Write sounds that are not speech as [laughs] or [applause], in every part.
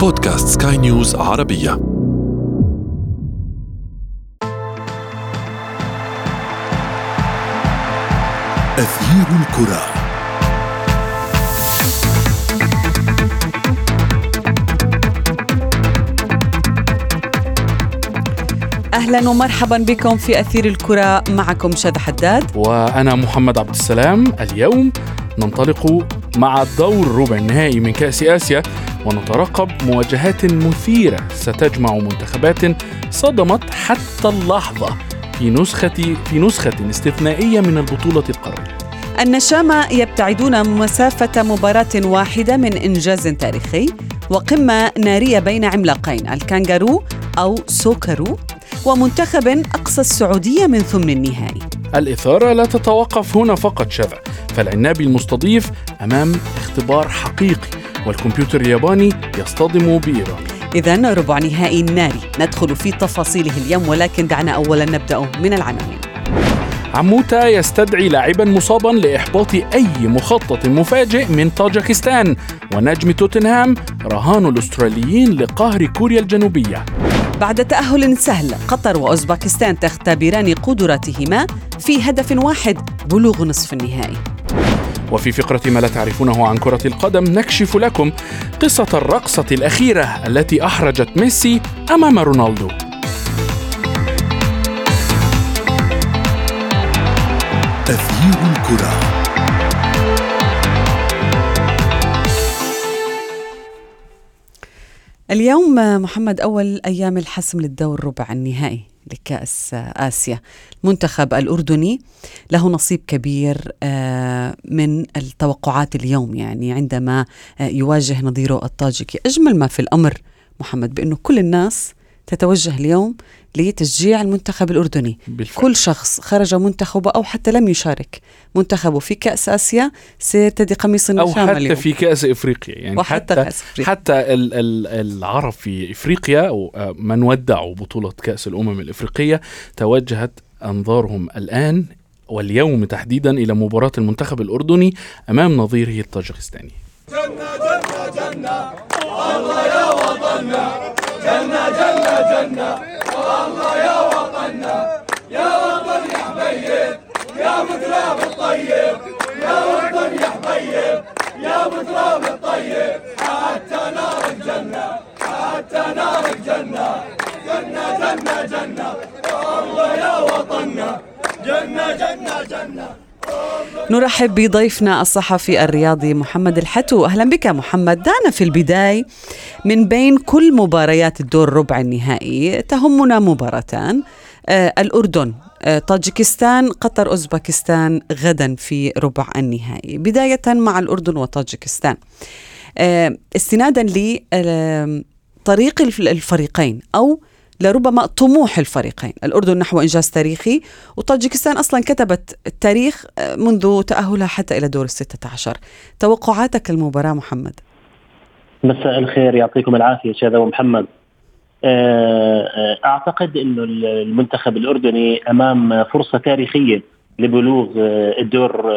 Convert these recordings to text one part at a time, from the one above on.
بودكاست سكاي نيوز عربية. أثير الكرة. أهلا ومرحبا بكم في أثير الكرة. معكم شذى حداد. وأنا محمد عبد السلام. اليوم ننطلق مع الدور ربع النهائي من كأس آسيا. ونترقب مواجهات مثيرة ستجمع منتخبات صدمت حتى اللحظة في نسخة في نسخة استثنائية من البطولة القارية. النشامة يبتعدون مسافة مباراة واحدة من إنجاز تاريخي وقمة نارية بين عملاقين الكانجارو أو سوكرو ومنتخب أقصى السعودية من ثمن النهائي الإثارة لا تتوقف هنا فقط شذا فالعنابي المستضيف أمام اختبار حقيقي والكمبيوتر الياباني يصطدم بإيران. إذا ربع نهائي ناري ندخل في تفاصيله اليوم ولكن دعنا أولا نبدأ من العناوين. عموتا يستدعي لاعبا مصابا لإحباط أي مخطط مفاجئ من طاجكستان. ونجم توتنهام رهان الأستراليين لقهر كوريا الجنوبية. بعد تأهل سهل قطر وأوزباكستان تختبران قدراتهما في هدف واحد بلوغ نصف النهائي. وفي فقرة ما لا تعرفونه عن كرة القدم نكشف لكم قصة الرقصة الأخيرة التي أحرجت ميسي أمام رونالدو. أثير الكرة. اليوم محمد أول أيام الحسم للدور ربع النهائي. لكأس آسيا. المنتخب الأردني له نصيب كبير آه، من التوقعات اليوم يعني عندما آه، يواجه نظيره الطاجكي. أجمل ما في الأمر محمد بأنه كل الناس تتوجه اليوم لتشجيع المنتخب الأردني. بالفعل. كل شخص خرج منتخبه أو حتى لم يشارك منتخبه في كأس آسيا سيرتدي قميص أو حتى اليوم. في كأس إفريقيا. يعني وحتى حتى كأس أفريقيا. حتى ال- ال- العرب في إفريقيا آه، من ودعوا بطولة كأس الأمم الإفريقية توجهت أنظارهم الآن واليوم تحديدا إلى مباراة المنتخب الأردني أمام نظيره الطاجكستاني الله يا وطننا يا وطن يا حبيب يا متراب الطيب يا وطن يا حبيب يا متراب الطيب حتى نار الجنة حتى نار الجنة جنة جنة جنة الله يا وطننا جنة جنة جنة نرحب بضيفنا الصحفي الرياضي محمد الحتو. أهلا بك محمد. دعنا في البداية من بين كل مباريات الدور ربع النهائي تهمنا مباراتان آه الأردن آه طاجكستان قطر أوزبكستان غدا في ربع النهائي. بداية مع الأردن وطاجكستان. آه استنادا لطريق الفريقين أو لربما طموح الفريقين الأردن نحو إنجاز تاريخي وطاجكستان أصلا كتبت التاريخ آه، منذ تأهلها حتى إلى دور الستة عشر. توقعاتك المباراة محمد؟ مساء الخير يعطيكم العافية شذا ومحمد آه، آه، أعتقد إنه المنتخب الأردني أمام فرصة تاريخية لبلوغ الدور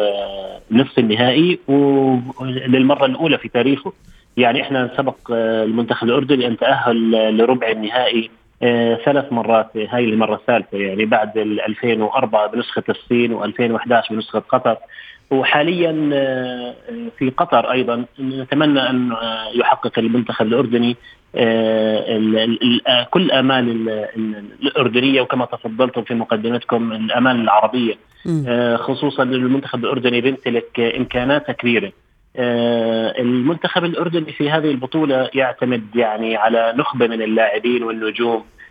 نصف النهائي وللمرة الأولى في تاريخه. يعني إحنا سبق المنتخب الأردني أن تأهل آه، لربع النهائي ثلاث مرات هاي المرة الثالثة يعني بعد ال 2004 بنسخة الصين و2011 بنسخة قطر. وحاليا آه، في قطر أيضا. نتمنى أن آه، يحقق المنتخب الأردني آه، ال- ال- ال- كل آمال ال- ال- الأردنية. وكما تفضلتم في مقدمتكم الآمال العربية. آه، خصوصا أن المنتخب الأردني بيمتلك آه، إمكانات كبيرة. آه، المنتخب الأردني في هذه البطولة يعتمد يعني على نخبة من اللاعبين والنجوم. آه، آه،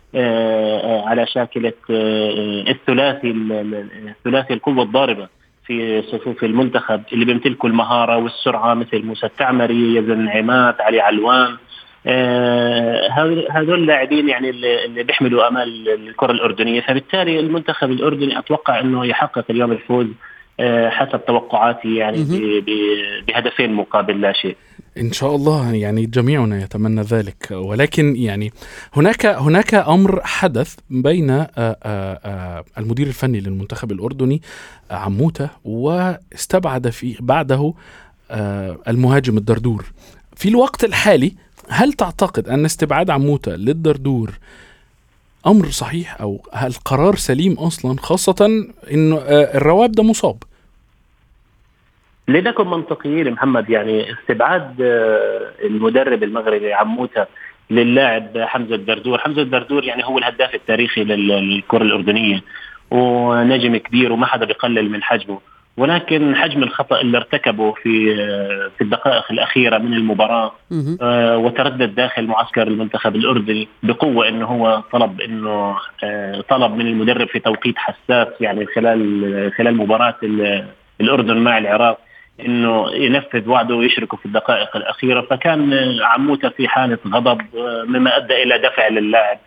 على شاكلة آه، الثلاثي ال- ال- الثلاثي القوة الضاربة في صفوف المنتخب اللي بيمتلكوا المهارة والسرعة مثل موسى التعمري يزن عماد علي علوان. آه، هذول اللاعبين يعني اللي بيحملوا آمال الكرة الأردنية. فبالتالي المنتخب الأردني أتوقع إنه يحقق اليوم الفوز آه، حسب توقعاتي يعني بهدفين مقابل لا شيء. إن شاء الله يعني جميعنا يتمنى ذلك. ولكن يعني هناك هناك أمر حدث بين آه، آه، آه، المدير الفني للمنتخب الأردني آه، عموتة واستبعد في بعده المهاجم الدردور. في الوقت الحالي هل تعتقد أن استبعاد عموتة للدردور أمر صحيح؟ أو هل قرار سليم أصلا خاصة انه الرواب ده مصاب؟ لنكن منطقيين محمد يعني استبعاد آه، المدرب المغربي عموتة للاعب حمزة الدردور، حمزة الدردور يعني هو الهداف التاريخي للكرة الأردنية ونجم كبير وما حدا بيقلل من حجمه، ولكن حجم الخطأ اللي ارتكبه في آه، في الدقائق الأخيرة من المباراة آه، وتردد داخل معسكر المنتخب الأردني بقوة إنه هو طلب إنه طلب من المدرب في توقيت حساس يعني خلال خلال مباراة الأردن مع العراق. إنه ينفذ وعده ويشركه في الدقائق الأخيرة فكان عموتة في حالة غضب مما أدى إلى دفع للاعب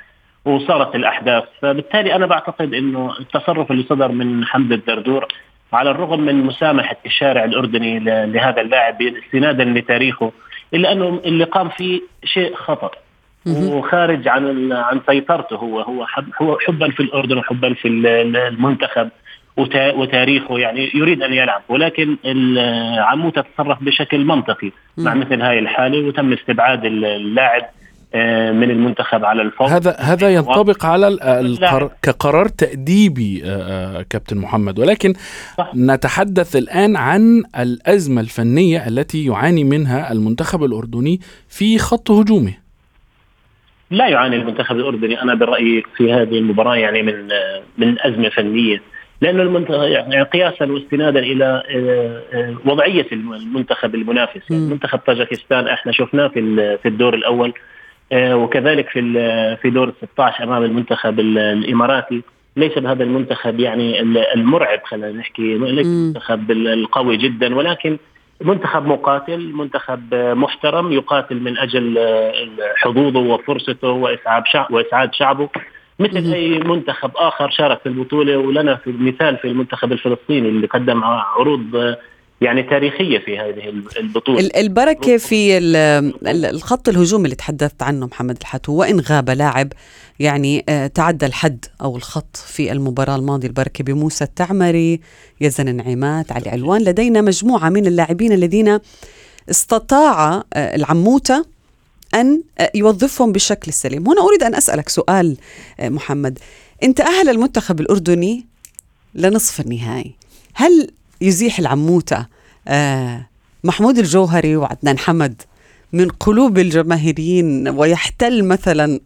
وصارت الأحداث. فبالتالي أنا بعتقد إنه التصرف اللي صدر من حمد الدردور على الرغم من مسامحة الشارع الأردني لهذا اللاعب استنادا لتاريخه إلا أنه اللي قام فيه شيء خطا وخارج عن عن سيطرته هو هو هو حبا في الأردن وحبا في المنتخب. وتاريخه يعني يريد أن يلعب ولكن عموته تصرف بشكل منطقي مع مثل هاي الحالة وتم استبعاد اللاعب آه، من المنتخب على الفور هذا هذا ينطبق على القرار كقرار تأديبي آه، آه، كابتن محمد. ولكن صح. نتحدث الآن عن الأزمة الفنية التي يعاني منها المنتخب الأردني في خط هجومه. لا يعاني المنتخب الأردني أنا برأيي في هذه المباراة يعني من من أزمة فنية. لأنه المنتخب يعني قياسا واستنادا إلى آه، آه، وضعية المنتخب المنافس. يعني منتخب طاجكستان إحنا شفناه في في الدور الأول آه، وكذلك في في دور 16 أمام المنتخب الإماراتي. ليس بهذا المنتخب يعني المرعب خلينا نحكي ليس المنتخب القوي جدا ولكن منتخب مقاتل منتخب محترم يقاتل من أجل حظوظه وفرصته واسعاد شعب وإسعاد شعبه. مثل أي منتخب آخر شارك في البطولة ولنا في مثال في المنتخب الفلسطيني اللي قدم عروض يعني تاريخية في هذه البطولة. البركة في الخط الهجوم اللي تحدثت عنه محمد الحتو وإن غاب لاعب يعني آه، تعدى الحد أو الخط في المباراة الماضية. البركة بموسى التعمري يزن نعيمات علي علوان لدينا مجموعة من اللاعبين الذين استطاع آه، العموتة أن يوظفهم بالشكل السليم هنا أريد أن أسألك سؤال آه، محمد. أنت أهل المنتخب الأردني لنصف النهائي. هل يزيح العموتة آه، محمود الجوهري وعدنان حمد من قلوب الجماهيريين ويحتل مثلا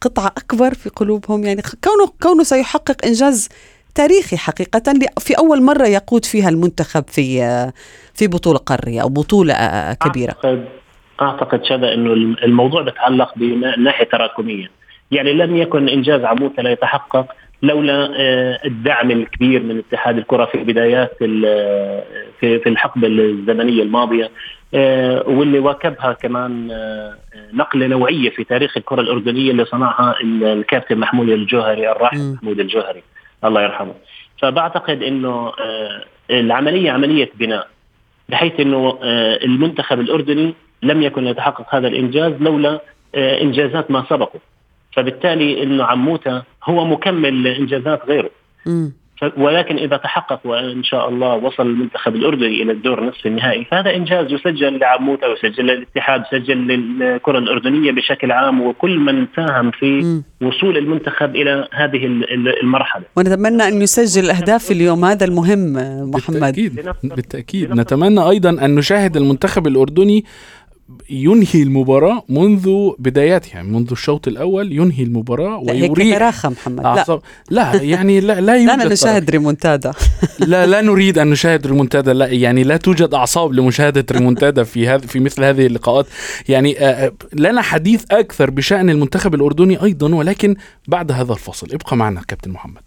قطعة أكبر في قلوبهم؟ يعني كونه كونه سيحقق إنجاز تاريخي حقيقة في أول مرة يقود فيها المنتخب في آه، في بطولة قارية أو بطولة كبيرة. أعتقد أعتقد شذا إنه الموضوع بتعلق بناحية تراكمية. يعني لم يكن إنجاز عموته لا يتحقق لولا آه، الدعم الكبير من اتحاد الكرة في بدايات في في الحقبة الزمنية الماضية آه، واللي واكبها كمان آه، نقلة نوعية في تاريخ الكرة الأردنية اللي صنعها الكابتن محمود الجوهري الراحل محمود الجوهري. الله يرحمه. فبعتقد إنه العملية عملية بناء بحيث إنه المنتخب الأردني لم يكن يتحقق هذا الإنجاز لولا آه، إنجازات ما سبقه فبالتالي إنه عموته هو مكمل لإنجازات غيره. ولكن إذا تحقق وإن شاء الله وصل المنتخب الأردني إلى الدور نصف النهائي فهذا إنجاز يسجل لعموته ويسجل للاتحاد يسجل للكرة الأردنية بشكل عام وكل من ساهم في وصول المنتخب إلى هذه المرحلة. ونتمنى أن يسجل الاهداف اليوم هذا المهم محمد. بالتأكيد بالتأكيد. نتمنى أيضا أن نشاهد المنتخب الأردني ينهي المباراة منذ بداياتها يعني منذ الشوط الأول ينهي المباراة ويريح تراخى محمد. لا. لا يعني لا لا يوجد لا نشاهد ريمونتادا. لا لا [laughs] نريد أن نشاهد ريمونتادا لا يعني لا توجد أعصاب لمشاهدة ريمونتادا في هذا في مثل هذه اللقاءات. يعني آه، آه، لنا حديث أكثر بشأن المنتخب الأردني أيضا ولكن بعد هذا الفصل. ابقى معنا كابتن محمد.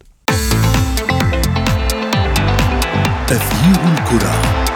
تغيير الكرة.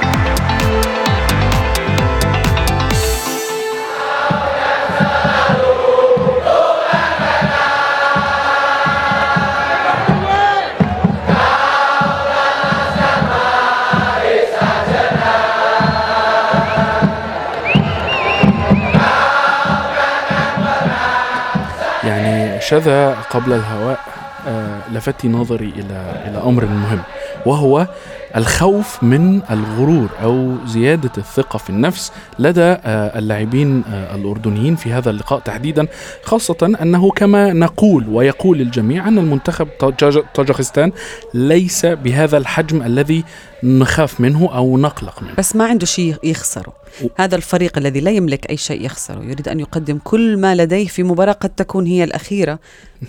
شذا قبل الهواء آه، لفت نظري إلى إلى أمر مهم وهو الخوف من الغرور أو زيادة الثقة في النفس لدى آه، اللاعبين آه، الأردنيين في هذا اللقاء تحديدا خاصة أنه كما نقول ويقول الجميع أن المنتخب طاج- طاجكستان ليس بهذا الحجم الذي نخاف منه أو نقلق منه. بس ما عنده شيء يخسره. هذا الفريق الذي لا يملك أي شيء يخسره. يريد أن يقدم كل ما لديه في مباراة قد تكون هي الأخيرة.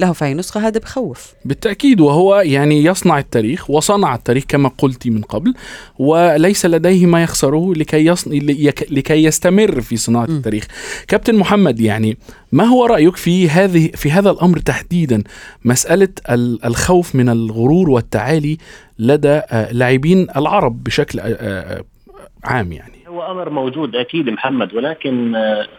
له في أي نسخة هذا بخوف. بالتأكيد وهو يعني يصنع التاريخ وصنع التاريخ كما قلت من قبل وليس لديه ما يخسره لكي, يصن... لكي يستمر في صناعة التاريخ. كابتن محمد يعني ما هو رأيك في هذه في هذا الأمر تحديدا؟ ال- الخوف من الغرور والتعالي لدى آه، لاعبين العرب بشكل آه، آه، عام يعني. هو أمر موجود أكيد محمد ولكن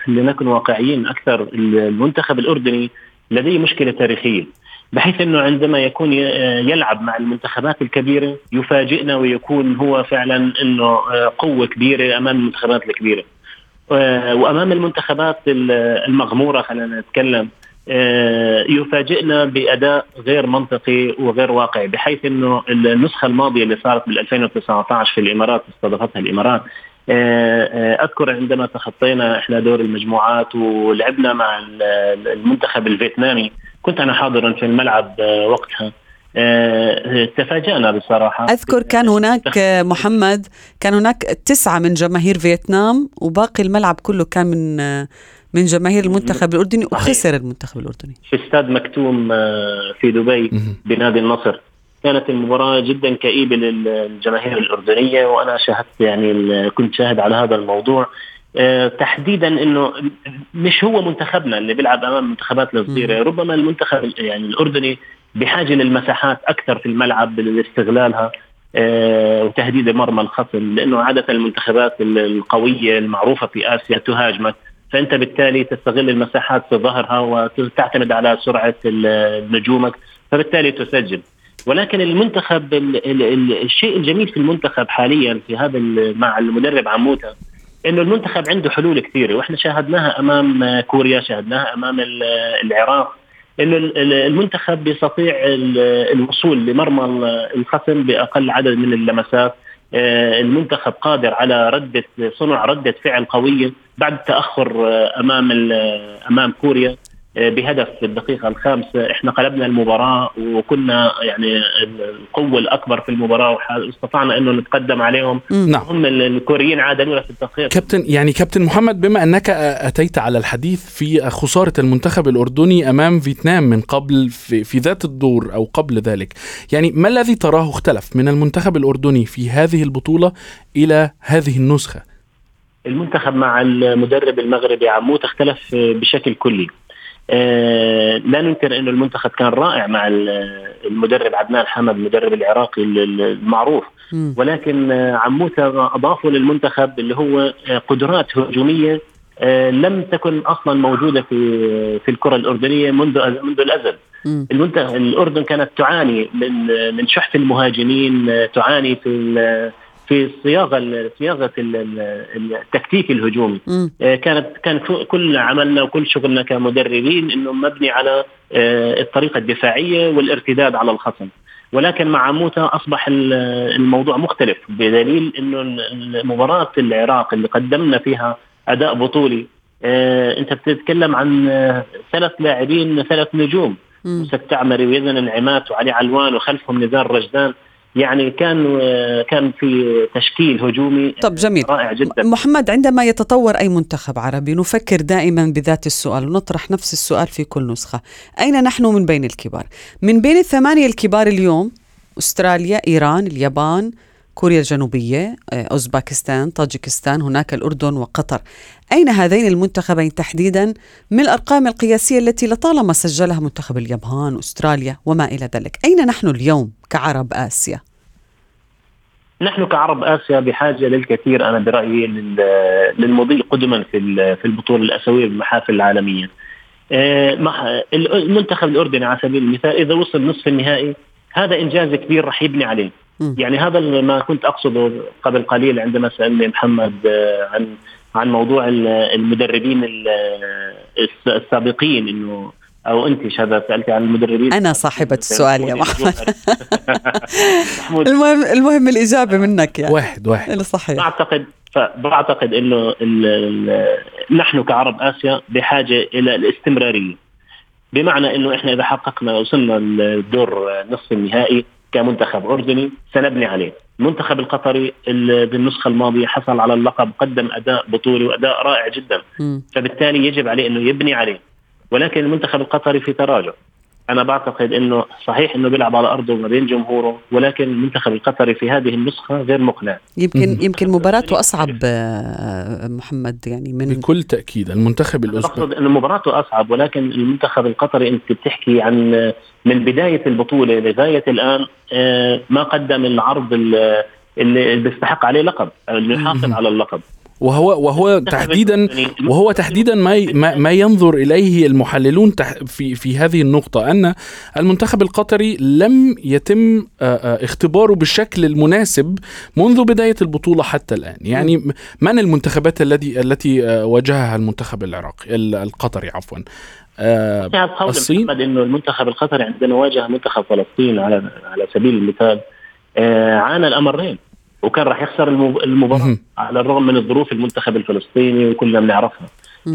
نكون واقعيين أكثر المنتخب الأردني لديه مشكلة تاريخية بحيث أنه عندما يكون يلعب مع المنتخبات الكبيرة يفاجئنا ويكون هو فعلا أنه قوة كبيرة أمام المنتخبات الكبيرة. وأمام المنتخبات ال- المغمورة خلينا نتكلم آه، يفاجئنا بأداء غير منطقي وغير واقعي بحيث إنه النسخة الماضية اللي صارت بال 2019 في الإمارات استضافتها الإمارات آه، آه، أذكر عندما تخطينا إحنا دور المجموعات ولعبنا مع ال- المنتخب الفيتنامي كنت أنا حاضرا في الملعب آه، وقتها. آه، تفاجأنا بصراحة. أذكر كان هناك آه، محمد كان هناك تسعة من جماهير فيتنام وباقي الملعب كله كان من آه، من جماهير المنتخب الأردني. وخسر المنتخب الأردني. في استاد مكتوم آه، في دبي. بنادي النصر. كانت المباراة جدا كئيبة للجماهير الأردنية وأنا شاهدت يعني كنت شاهد على هذا الموضوع. آه، تحديدا إنه مش هو منتخبنا اللي بيلعب أمام المنتخبات الصغيره ربما المنتخب ال- يعني الأردني بحاجة للمساحات أكثر في الملعب لاستغلالها آه، وتهديد مرمى الخصم لأنه عادة المنتخبات ال- القوية المعروفة في آسيا تهاجمك فأنت بالتالي تستغل المساحات في ظهرها وتعتمد على سرعة نجومك فبالتالي تسجل. ولكن المنتخب ال ال ال الشيء الجميل في المنتخب حاليا في هذا مع المدرب عموته إنه المنتخب عنده حلول كثيرة وإحنا شاهدناها أمام كوريا شاهدناها أمام ال- العراق ال- المنتخب بيستطيع ال- الوصول لمرمى ال- الخصم بأقل عدد من اللمسات. آه، المنتخب قادر على ردة صنع ردة فعل قوية بعد التأخر آه، أمام ال- أمام كوريا. آه، بهدف في الدقيقة الخامسة. إحنا قلبنا المباراة وكنا يعني القوة الأكبر في المباراة واستطعنا أنه نتقدم عليهم. نعم. هم ال- الكوريين عادلونا في التدقيق كابتن يعني كابتن محمد بما أنك أتيت على الحديث في خسارة المنتخب الأردني أمام فيتنام من قبل في, في ذات الدور أو قبل ذلك يعني ما الذي تراه اختلف من المنتخب الأردني في هذه البطولة إلى هذه النسخة؟ المنتخب مع المدرب المغربي عموت اختلف بشكل كلي. آه، لا ننكر إنه المنتخب كان رائع مع ال- المدرب عدنان حمد المدرب العراقي ال- ال- المعروف. ولكن آه، عموته أضافوا للمنتخب اللي هو آه، قدرات هجومية آه، لم تكن أصلا موجودة في في الكرة الأردنية منذ منذ الأزل. الأردن كانت تعاني من من شح المهاجمين آه، تعاني في في صياغة صياغة ال- ال- التكتيك الهجومي. آه، كانت كان كل- عملنا وكل شغلنا كمدربين إنه مبني على آه، الطريقة الدفاعية والارتداد على الخصم. ولكن مع موتا أصبح ال- الموضوع مختلف بدليل إنه مباراه العراق اللي قدمنا فيها أداء بطولي. آه، أنت بتتكلم عن ثلاث لاعبين ثلاث نجوم. التعمري ويزن النعمات وعلي علوان وخلفهم نزار رجدان. يعني كان آه، كان في تشكيل هجومي طب جميل. رائع جدا. محمد عندما يتطور أي منتخب عربي نفكر دائما بذات السؤال ونطرح نفس السؤال في كل نسخة. أين نحن من بين الكبار؟ من بين الثمانية الكبار اليوم أستراليا، إيران، اليابان، كوريا الجنوبية، آه، أوزباكستان، طاجكستان، هناك الأردن وقطر. أين هذين المنتخبين تحديدا؟ من الأرقام القياسية التي لطالما سجلها منتخب اليابان، أستراليا وما إلى ذلك. أين نحن اليوم؟ كعرب آسيا؟ نحن كعرب آسيا بحاجة للكثير أنا برأيي لل- للمضي قدما في ال- في البطولة الأسيوية بالمحافل العالمية. آه، المنتخب الأردني على سبيل المثال إذا وصل نصف النهائي هذا إنجاز كبير رح يبني عليه. يعني هذا ما كنت أقصده قبل قليل عندما سألني محمد آه، عن عن موضوع ال- المدربين ال- الس- السابقين إنه أو أنت شذا سألتي عن المدربين. أنا صاحبة السؤال يا [laughs] محمد. محمود. المهم المهم الإجابة منك يعني. واحد واحد. صحيح. بعتقد فبعتقد إنه نحن كعرب آسيا بحاجة إلى الاستمرارية. بمعنى إنه إحنا إذا حققنا وصلنا الدور نصف النهائي كمنتخب أردني سنبني عليه. المنتخب القطري اللي بالنسخة الماضية حصل على اللقب قدم أداء بطولي وأداء رائع جدا. مم. فبالتالي يجب عليه إنه يبني عليه. ولكن المنتخب القطري في تراجع أنا بعتقد إنه صحيح إنه بيلعب على أرضه وما بين جمهوره ولكن المنتخب القطري في هذه النسخة غير مقنع يمكن. يمكن مباراته أصعب آه، محمد يعني من بكل تأكيد المنتخب الاوزبكي بقصد انه مباراته أصعب ولكن المنتخب القطري أنت بتحكي عن من بداية البطولة لغاية الآن آه، ما قدم العرض ال- اللي بيستحق عليه لقب اللي يحافظ مهم. على اللقب وهو وهو تحديدا وهو تحديدا ما ما, ينظر إليه المحللون في في هذه النقطة أن المنتخب القطري لم يتم آه، آه، اختباره بالشكل المناسب منذ بداية البطولة حتى الآن. يعني من المنتخبات الذي التي آه، واجهها المنتخب العراقي ال- القطري عفوا؟ آه، الصين؟ إنه المنتخب القطري عندما واجه منتخب فلسطين على على سبيل المثال آه، عانى الأمرين. وكان راح يخسر المب- المباراة. على الرغم من الظروف المنتخب الفلسطيني وكلنا بنعرفها.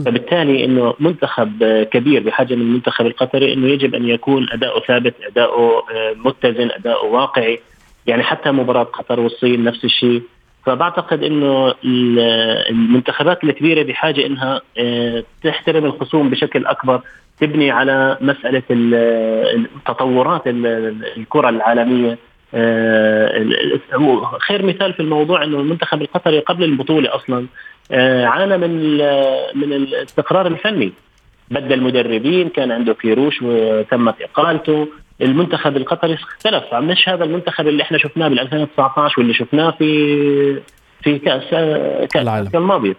فبالتالي إنه منتخب آه، كبير بحاجه من المنتخب القطري إنه يجب أن يكون أداؤه ثابت أداؤه آه، متزن أداؤه واقعي يعني حتى مباراة قطر والصين نفس الشيء فبعتقد إنه ال- المنتخبات الكبيرة بحاجة إنها آه، تحترم الخصوم بشكل أكبر تبني على مسألة ال- التطورات ال- الكرة العالمية خير مثال في الموضوع إنه المنتخب القطري قبل البطولة أصلا آه، عانى من ال- من الاستقرار الفني بدل مدربين كان عنده كيروش وتمت إقالته المنتخب القطري اختلف مش هذا المنتخب اللي إحنا شفناه بال 2019 واللي شفناه في في كأس كأس العالم. الماضيه.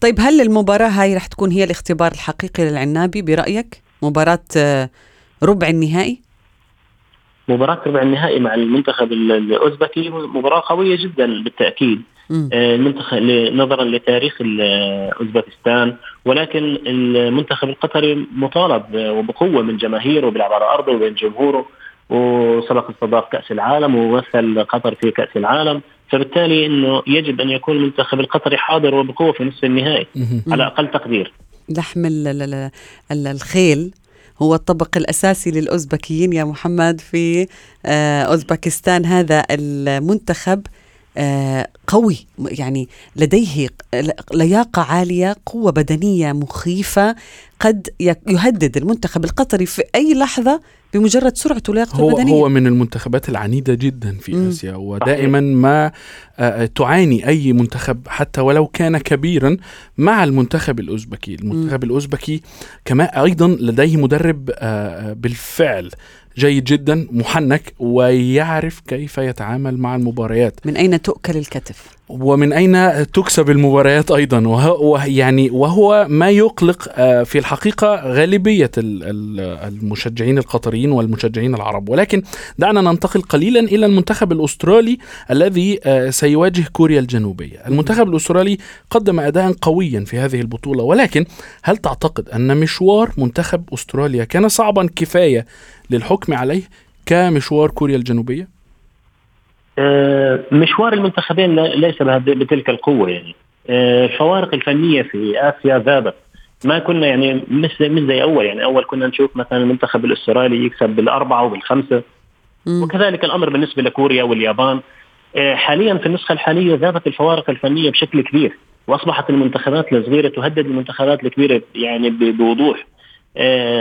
طيب هل المباراة هاي رح تكون هي الاختبار الحقيقي للعنابي برأيك؟ مباراة آه، ربع النهائي؟ مباراة ربع النهائي مع المنتخب ال- الأوزبكي مباراة قوية جدا بالتأكيد. مم. آه، المنتخب نظرا لتاريخ أوزبكستان. ولكن المنتخب القطري مطالب آه، وبقوة من جماهيره بيلعب على أرضه وبين جمهوره وسبق استضاف كأس العالم ومثل قطر في كأس العالم. فبالتالي إنه يجب أن يكون المنتخب القطري حاضر وبقوة في نصف النهائي. على أقل تقدير. لحم ال- ال- ال- ال- الخيل. هو الطبق الأساسي للأوزبكيين يا محمد في آه، أوزبكستان هذا المنتخب. قوي. يعني لديه لياقة عالية قوة بدنية مخيفة قد يهدد المنتخب القطري في أي لحظة بمجرد سرعته ولياقته هو البدنية. هو من المنتخبات العنيدة جدا في مم. آسيا ودائما ما آه، تعاني أي منتخب حتى ولو كان كبيرا مع المنتخب الأوزبكي. المنتخب الأوزبكي كما أيضا لديه مدرب آه، بالفعل جيد جدا محنك ويعرف كيف يتعامل مع المباريات. من أين تؤكل الكتف؟ ومن أين تكسب المباريات أيضا؟ وهو وه- يعني وهو ما يقلق آه، في الحقيقة غالبية ال- ال- المشجعين القطريين والمشجعين العرب. ولكن دعنا ننتقل قليلا إلى المنتخب الأسترالي الذي آه، سيواجه كوريا الجنوبية. المنتخب الأسترالي قدم اداء قويا في هذه البطولة. ولكن هل تعتقد أن مشوار منتخب أستراليا كان صعبا كفاية للحكم عليه كمشوار كوريا الجنوبية؟ آه، مشوار المنتخبين ليس بتلك القوة يعني. آه، الفوارق الفنية في آسيا ذابت ما كنا يعني مش زي مش زي أول يعني. أول كنا نشوف مثلا المنتخب الأسترالي يكسب بالأربعة وبالخمسة. وكذلك الأمر بالنسبة لكوريا واليابان. آه، حاليا في النسخة الحالية ذابت الفوارق الفنية بشكل كبير. وأصبحت المنتخبات الصغيرة تهدد المنتخبات الكبيرة يعني بوضوح. آه،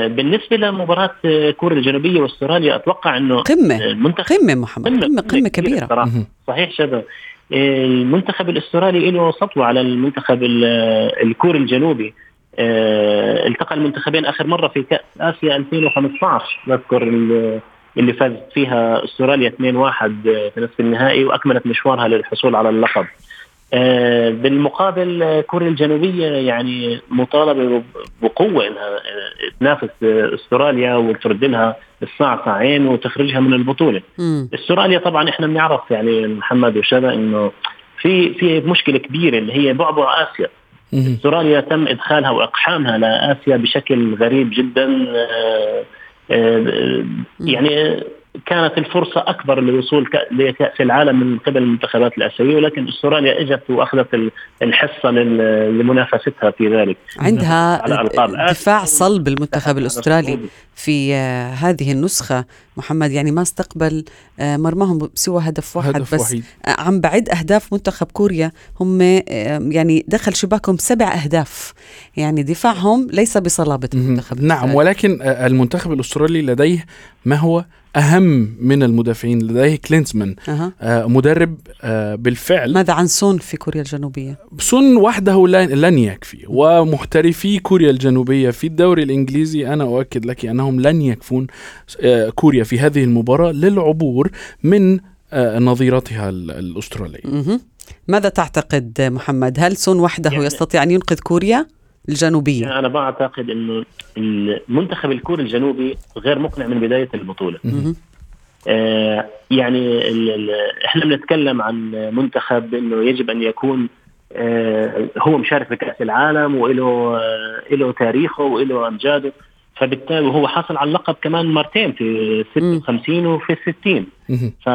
بالنسبة لمباراة آه، كوريا الجنوبية وأستراليا أتوقع إنه قمة المنتخب قمة محمد قمة قمة كبيرة صراحة. مهم. صحيح شباب المنتخب الأسترالي له سطوه على المنتخب ال- الكوري الجنوبي آه، التقى المنتخبين آخر مرة في كأس آسيا 2015 بذكر ال- اللي فازت فيها أستراليا 2-1 في نصف النهائي وأكملت مشوارها للحصول على اللقب. آه، بالمقابل آه، كوريا الجنوبية يعني مطالبة بقوة إنها آه، تنافس أستراليا وترد لها الساعة ساعين وتخرجها من البطولة. مم. أستراليا طبعا إحنا بنعرف يعني محمد وشذا إنه في في مشكلة كبيرة اللي هي بعبع آسيا. أستراليا تم إدخالها وإقحامها لآسيا بشكل غريب جدا يعني كانت الفرصة أكبر للوصول ك- لكأس العالم من قبل المنتخبات الآسيوية ولكن أستراليا إجت وأخذت ال- الحصة لمنافستها في ذلك عندها. دفاع صلب المنتخب الصعود. في آه، هذه النسخة محمد يعني ما استقبل آه، مرماهم سوى هدف واحد هدف بس وحيد آه، عم بعد أهداف منتخب كوريا هم يعني دخل شباكهم سبع أهداف يعني دفاعهم ليس بصلابة. المنتخب نعم الأسترالي. ولكن المنتخب الأسترالي لديه ما هو أهم من المدافعين لديه كلينزمان أها. آه، مدرب آه، بالفعل ماذا عن سون في كوريا الجنوبية؟ سون وحده لن لن يكفي ومحترفي كوريا الجنوبية في الدوري الإنجليزي أنا أؤكد لك أنهم لن يكفون آه، كوريا في هذه المباراة للعبور من آه، نظيرتها ال- الأسترالية مهم. ماذا تعتقد محمد؟ هل سون وحده يعني- يستطيع أن ينقذ كوريا الجنوبية؟ يعني أنا بعتقد أنه المنتخب الكوري الجنوبي غير مقنع من بداية البطولة مهم. آه، يعني ال- ال- إحنا بنتكلم عن منتخب إنه يجب أن يكون آه، هو مشارك في كأس العالم وله آه، له تاريخه وله أمجاده فبالتالي هو حصل على اللقب كمان مرتين في 56 وفي 60 مهم. ف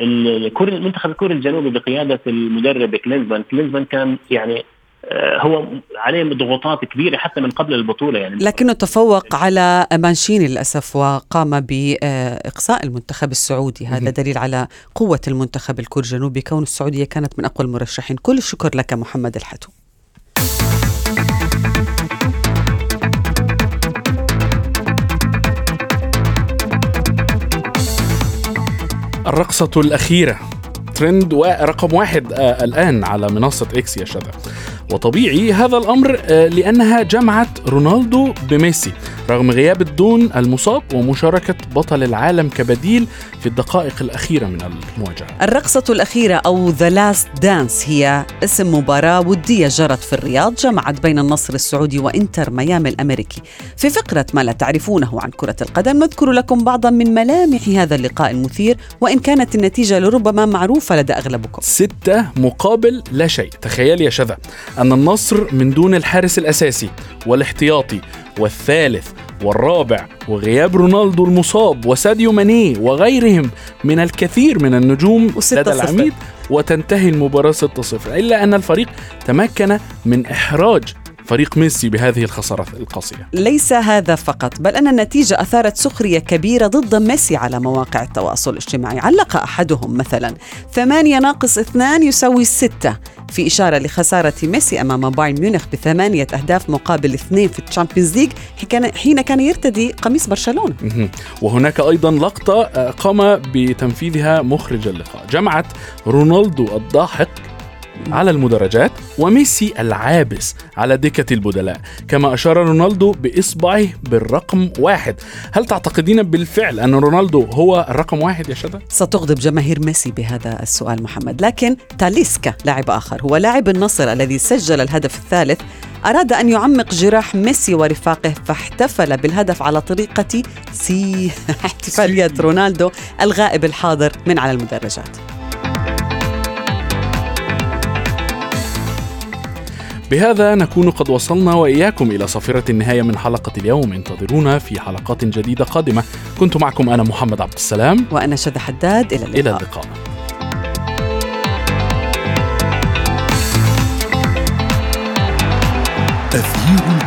المنتخب الكوري الجنوبي بقيادة المدرب كلينزمان كلينزمان كان يعني هو عليه ضغوطات كبيرة حتى من قبل البطولة يعني. لكنه تفوق على مانشيني للأسف وقام بإقصاء المنتخب السعودي. هذا. دليل على قوة المنتخب الكوري الجنوبي كون السعودية كانت من أقوى المرشحين. كل الشكر لك محمد الحتو. الرقصة الأخيرة. ترند ورقم واحد آه الآن على منصة إكس يا شباب وطبيعي هذا الأمر آه لأنها جمعت رونالدو بميسي. رغم غياب الدون المصاب ومشاركة بطل العالم كبديل في الدقائق الأخيرة من المواجهة. الرقصة الأخيرة أو The Last Dance هي اسم مباراة ودية جرت في الرياض جمعت بين النصر السعودي وإنتر ميامي الأمريكي. في فقرة ما لا تعرفونه عن كرة القدم نذكر لكم بعضا من ملامح هذا اللقاء المثير وإن كانت النتيجة لربما معروفة لدى أغلبكم. ستة مقابل لا شيء. تخيل يا شذا أن النصر من دون الحارس الأساسي والاحتياطي والثالث والرابع وغياب رونالدو المصاب وساديو ماني وغيرهم من الكثير من النجوم لدى. العميد وتنتهي المباراة 6-0 إلا أن الفريق تمكن من إحراج فريق ميسي بهذه الخسارة القاسية. ليس هذا فقط بل أن النتيجة أثارت سخرية كبيرة ضد ميسي على مواقع التواصل الاجتماعي. علق أحدهم مثلا ثمانية ناقص اثنان يساوي ستة. في إشارة لخسارة ميسي أمام بايرن ميونخ بثمانية أهداف مقابل اثنين في ال Champions League حين- كان يرتدي قميص برشلونة. وهناك أيضا لقطة آه، قام بتنفيذها مخرج اللقاء. جمعت رونالدو الضاحك على المدرجات وميسي العابس على دكة البدلاء كما أشار رونالدو بإصبعه بالرقم واحد. هل تعتقدين بالفعل أن رونالدو هو الرقم واحد يا شذا؟ ستغضب جماهير ميسي بهذا السؤال محمد. لكن تاليسكا لاعب آخر هو لاعب النصر الذي سجل الهدف الثالث أراد أن يعمق جراح ميسي ورفاقه فاحتفل بالهدف على طريقة سي [laughs] احتفالية رونالدو الغائب الحاضر من على المدرجات. بهذا نكون قد وصلنا وإياكم إلى صافرة النهاية من حلقة اليوم. انتظرونا في حلقات جديدة قادمة. كنت معكم أنا محمد عبد السلام. وأنا شذى حداد. إلى اللقاء. إلى اللقاء. تغيير الكره